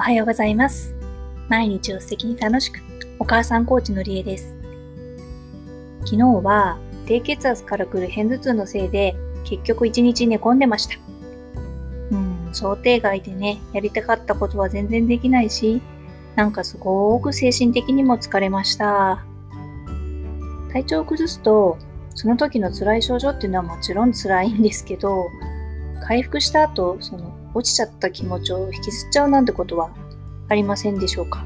おはようございます。毎日を素敵に楽しく、お母さんコーチのりえです。昨日は低血圧から来る片頭痛のせいで結局一日寝込んでました。うん、想定外でね、やりたかったことは全然できないし、なんかすごく精神的にも疲れました。体調を崩すと、その時の辛い症状っていうのはもちろん辛いんですけど、回復した後、その落ちちゃった気持ちを引きずっちゃうなんてことはありませんでしょうか？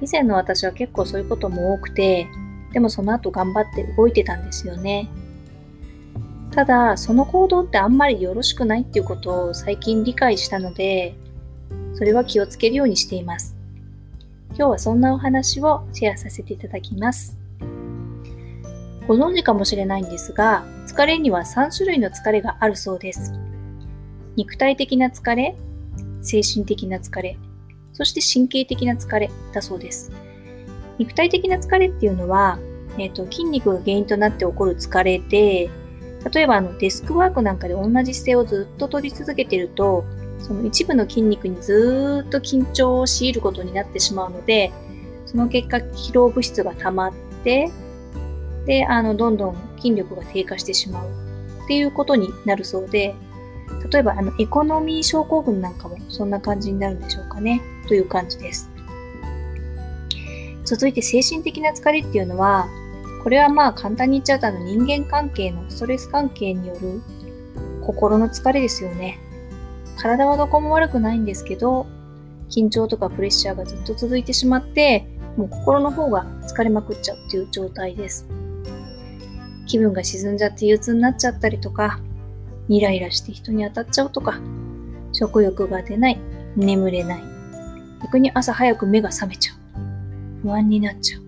以前の私は結構そういうことも多くて、でもその後頑張って動いてたんですよね。ただ、その行動ってあんまりよろしくないっていうことを最近理解したので、それは気をつけるようにしています。今日はそんなお話をシェアさせていただきます。ご存知かもしれないんですが、疲れには3種類の疲れがあるそうです。肉体的な疲れ、精神的な疲れ、そして神経的な疲れだそうです。肉体的な疲れっていうのは、えーと、筋肉が原因となって起こる疲れで、例えばあのデスクワークなんかで同じ姿勢をずっと取り続けてると、その一部の筋肉にずっと緊張を強いることになってしまうので、その結果疲労物質が溜まって、で、あの、どんどん筋力が低下してしまうっていうことになるそうで、例えば、あの、エコノミー症候群なんかもそんな感じになるんでしょうかね、という感じです。続いて、精神的な疲れっていうのは、これはまあ簡単に言っちゃうとあの人間関係のストレス関係による心の疲れですよね。体はどこも悪くないんですけど、緊張とかプレッシャーがずっと続いてしまって、もう心の方が疲れまくっちゃうっていう状態です。気分が沈んじゃって憂鬱になっちゃったりとか、イライラして人に当たっちゃうとか、食欲が出ない、眠れない、逆に朝早く目が覚めちゃう、不安になっちゃう。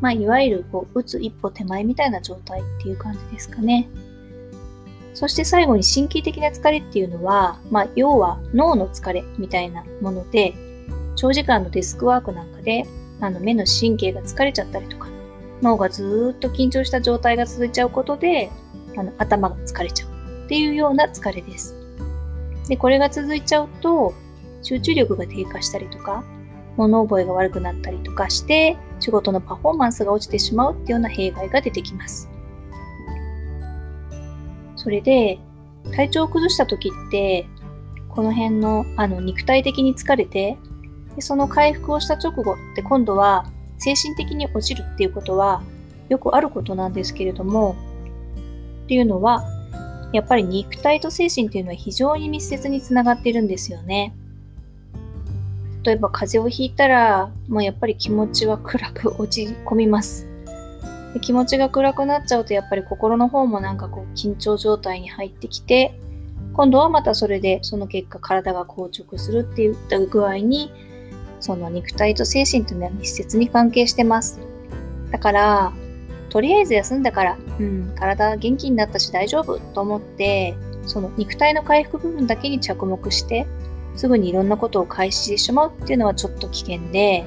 まあ、いわゆる、こう、打つ一歩手前みたいな状態っていう感じですかね。そして最後に神経的な疲れっていうのは、まあ、要は脳の疲れみたいなもので、長時間のデスクワークなんかで、あの目の神経が疲れちゃったりとか、脳がずっと緊張した状態が続いちゃうことで、あの頭が疲れちゃうっていうような疲れです。で、これが続いちゃうと、集中力が低下したりとか、物覚えが悪くなったりとかして、仕事のパフォーマンスが落ちてしまうっていうような弊害が出てきます。それで、体調を崩した時って、この辺のあの肉体的に疲れてで、その回復をした直後って今度は精神的に落ちるっていうことはよくあることなんですけれども、っていうのは、やっぱり肉体と精神っていうのは非常に密接につながっているんですよね。例えば風邪をひいたら、もうやっぱり気持ちは暗く落ち込みます。で気持ちが暗くなっちゃうとやっぱり心の方もなんかこう緊張状態に入ってきて、今度はまたそれでその結果体が硬直するっていった具合に、その肉体と精神というのは密接に関係してます。だから、とりあえず休んだから、うん、体元気になったし大丈夫と思って、その肉体の回復部分だけに着目して、すぐにいろんなことを開始してしまうっていうのはちょっと危険で、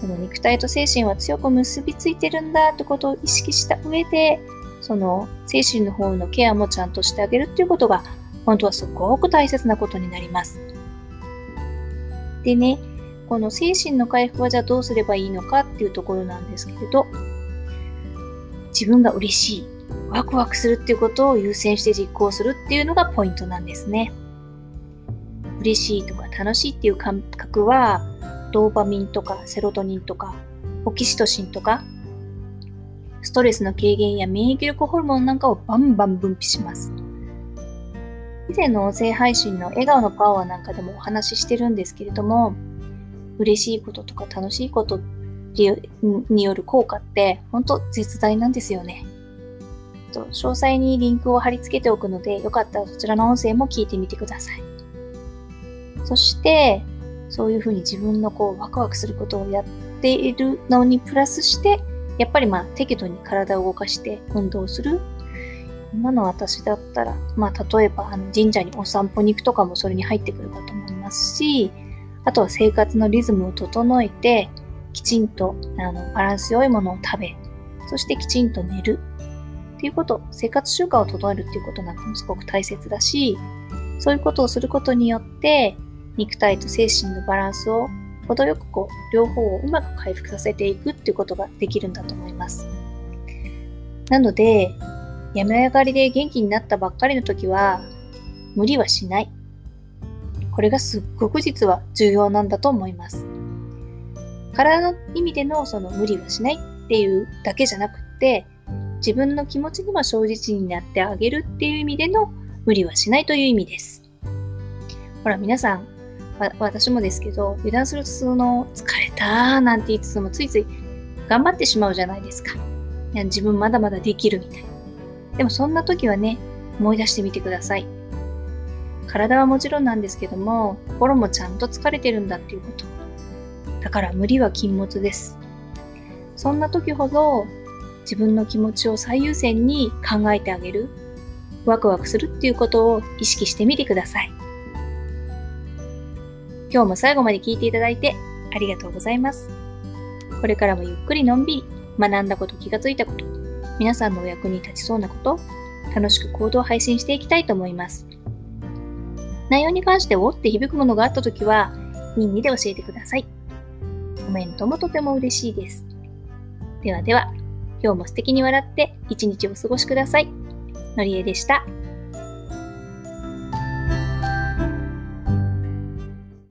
その肉体と精神は強く結びついてるんだってことを意識した上で、その精神の方のケアもちゃんとしてあげるっていうことが、本当はすごく大切なことになります。でね、この精神の回復はじゃあどうすればいいのかっていうところなんですけれど、自分が嬉しい、ワクワクするっていうことを優先して実行するっていうのがポイントなんですね。嬉しいとか楽しいっていう感覚は、ドーパミンとかセロトニンとか、オキシトシンとか、ストレスの軽減や免疫力ホルモンなんかをバンバン分泌します。以前の音声配信の笑顔のパワーなんかでもお話ししてるんですけれども、嬉しいこととか楽しいことっによる効果って本当絶大なんですよね。詳細にリンクを貼り付けておくので、よかったらそちらの音声も聞いてみてください。そして、そういうふうに自分のこうワクワクすることをやっているのにプラスして、やっぱりまあ適度に体を動かして運動する。今の私だったら、まあ例えばあの神社にお散歩に行くとかもそれに入ってくるかと思いますし、あとは生活のリズムを整えて、きちんとあのバランス良いものを食べ、そしてきちんと寝るっていうこと、生活習慣を整えるっていうことなんかもすごく大切だし、そういうことをすることによって、肉体と精神のバランスを程よくこう両方をうまく回復させていくっていうことができるんだと思います。なので、病み上がりで元気になったばっかりの時は無理はしない。これがすっごく実は重要なんだと思います。体の意味でのその無理はしないっていうだけじゃなくって自分の気持ちにも正直になってあげるっていう意味での無理はしないという意味です。ほら皆さん、私もですけど、油断するとその疲れたなんて言いつつもついつい頑張ってしまうじゃないですか。いや自分まだまだできるみたいな。でもそんな時はね、思い出してみてください。体はもちろんなんですけども、心もちゃんと疲れてるんだっていうこと。だから無理は禁物です。そんな時ほど自分の気持ちを最優先に考えてあげる、ワクワクするっていうことを意識してみてください。今日も最後まで聞いていただいてありがとうございます。これからもゆっくりのんびり学んだこと、気がついたこと、皆さんのお役に立ちそうなこと、楽しく行動を配信していきたいと思います。内容に関しておって響くものがあったときは、任意で教えてください。コメントもとても嬉しいです。ではでは。今日も素敵に笑って一日お過ごしください。のりえでした。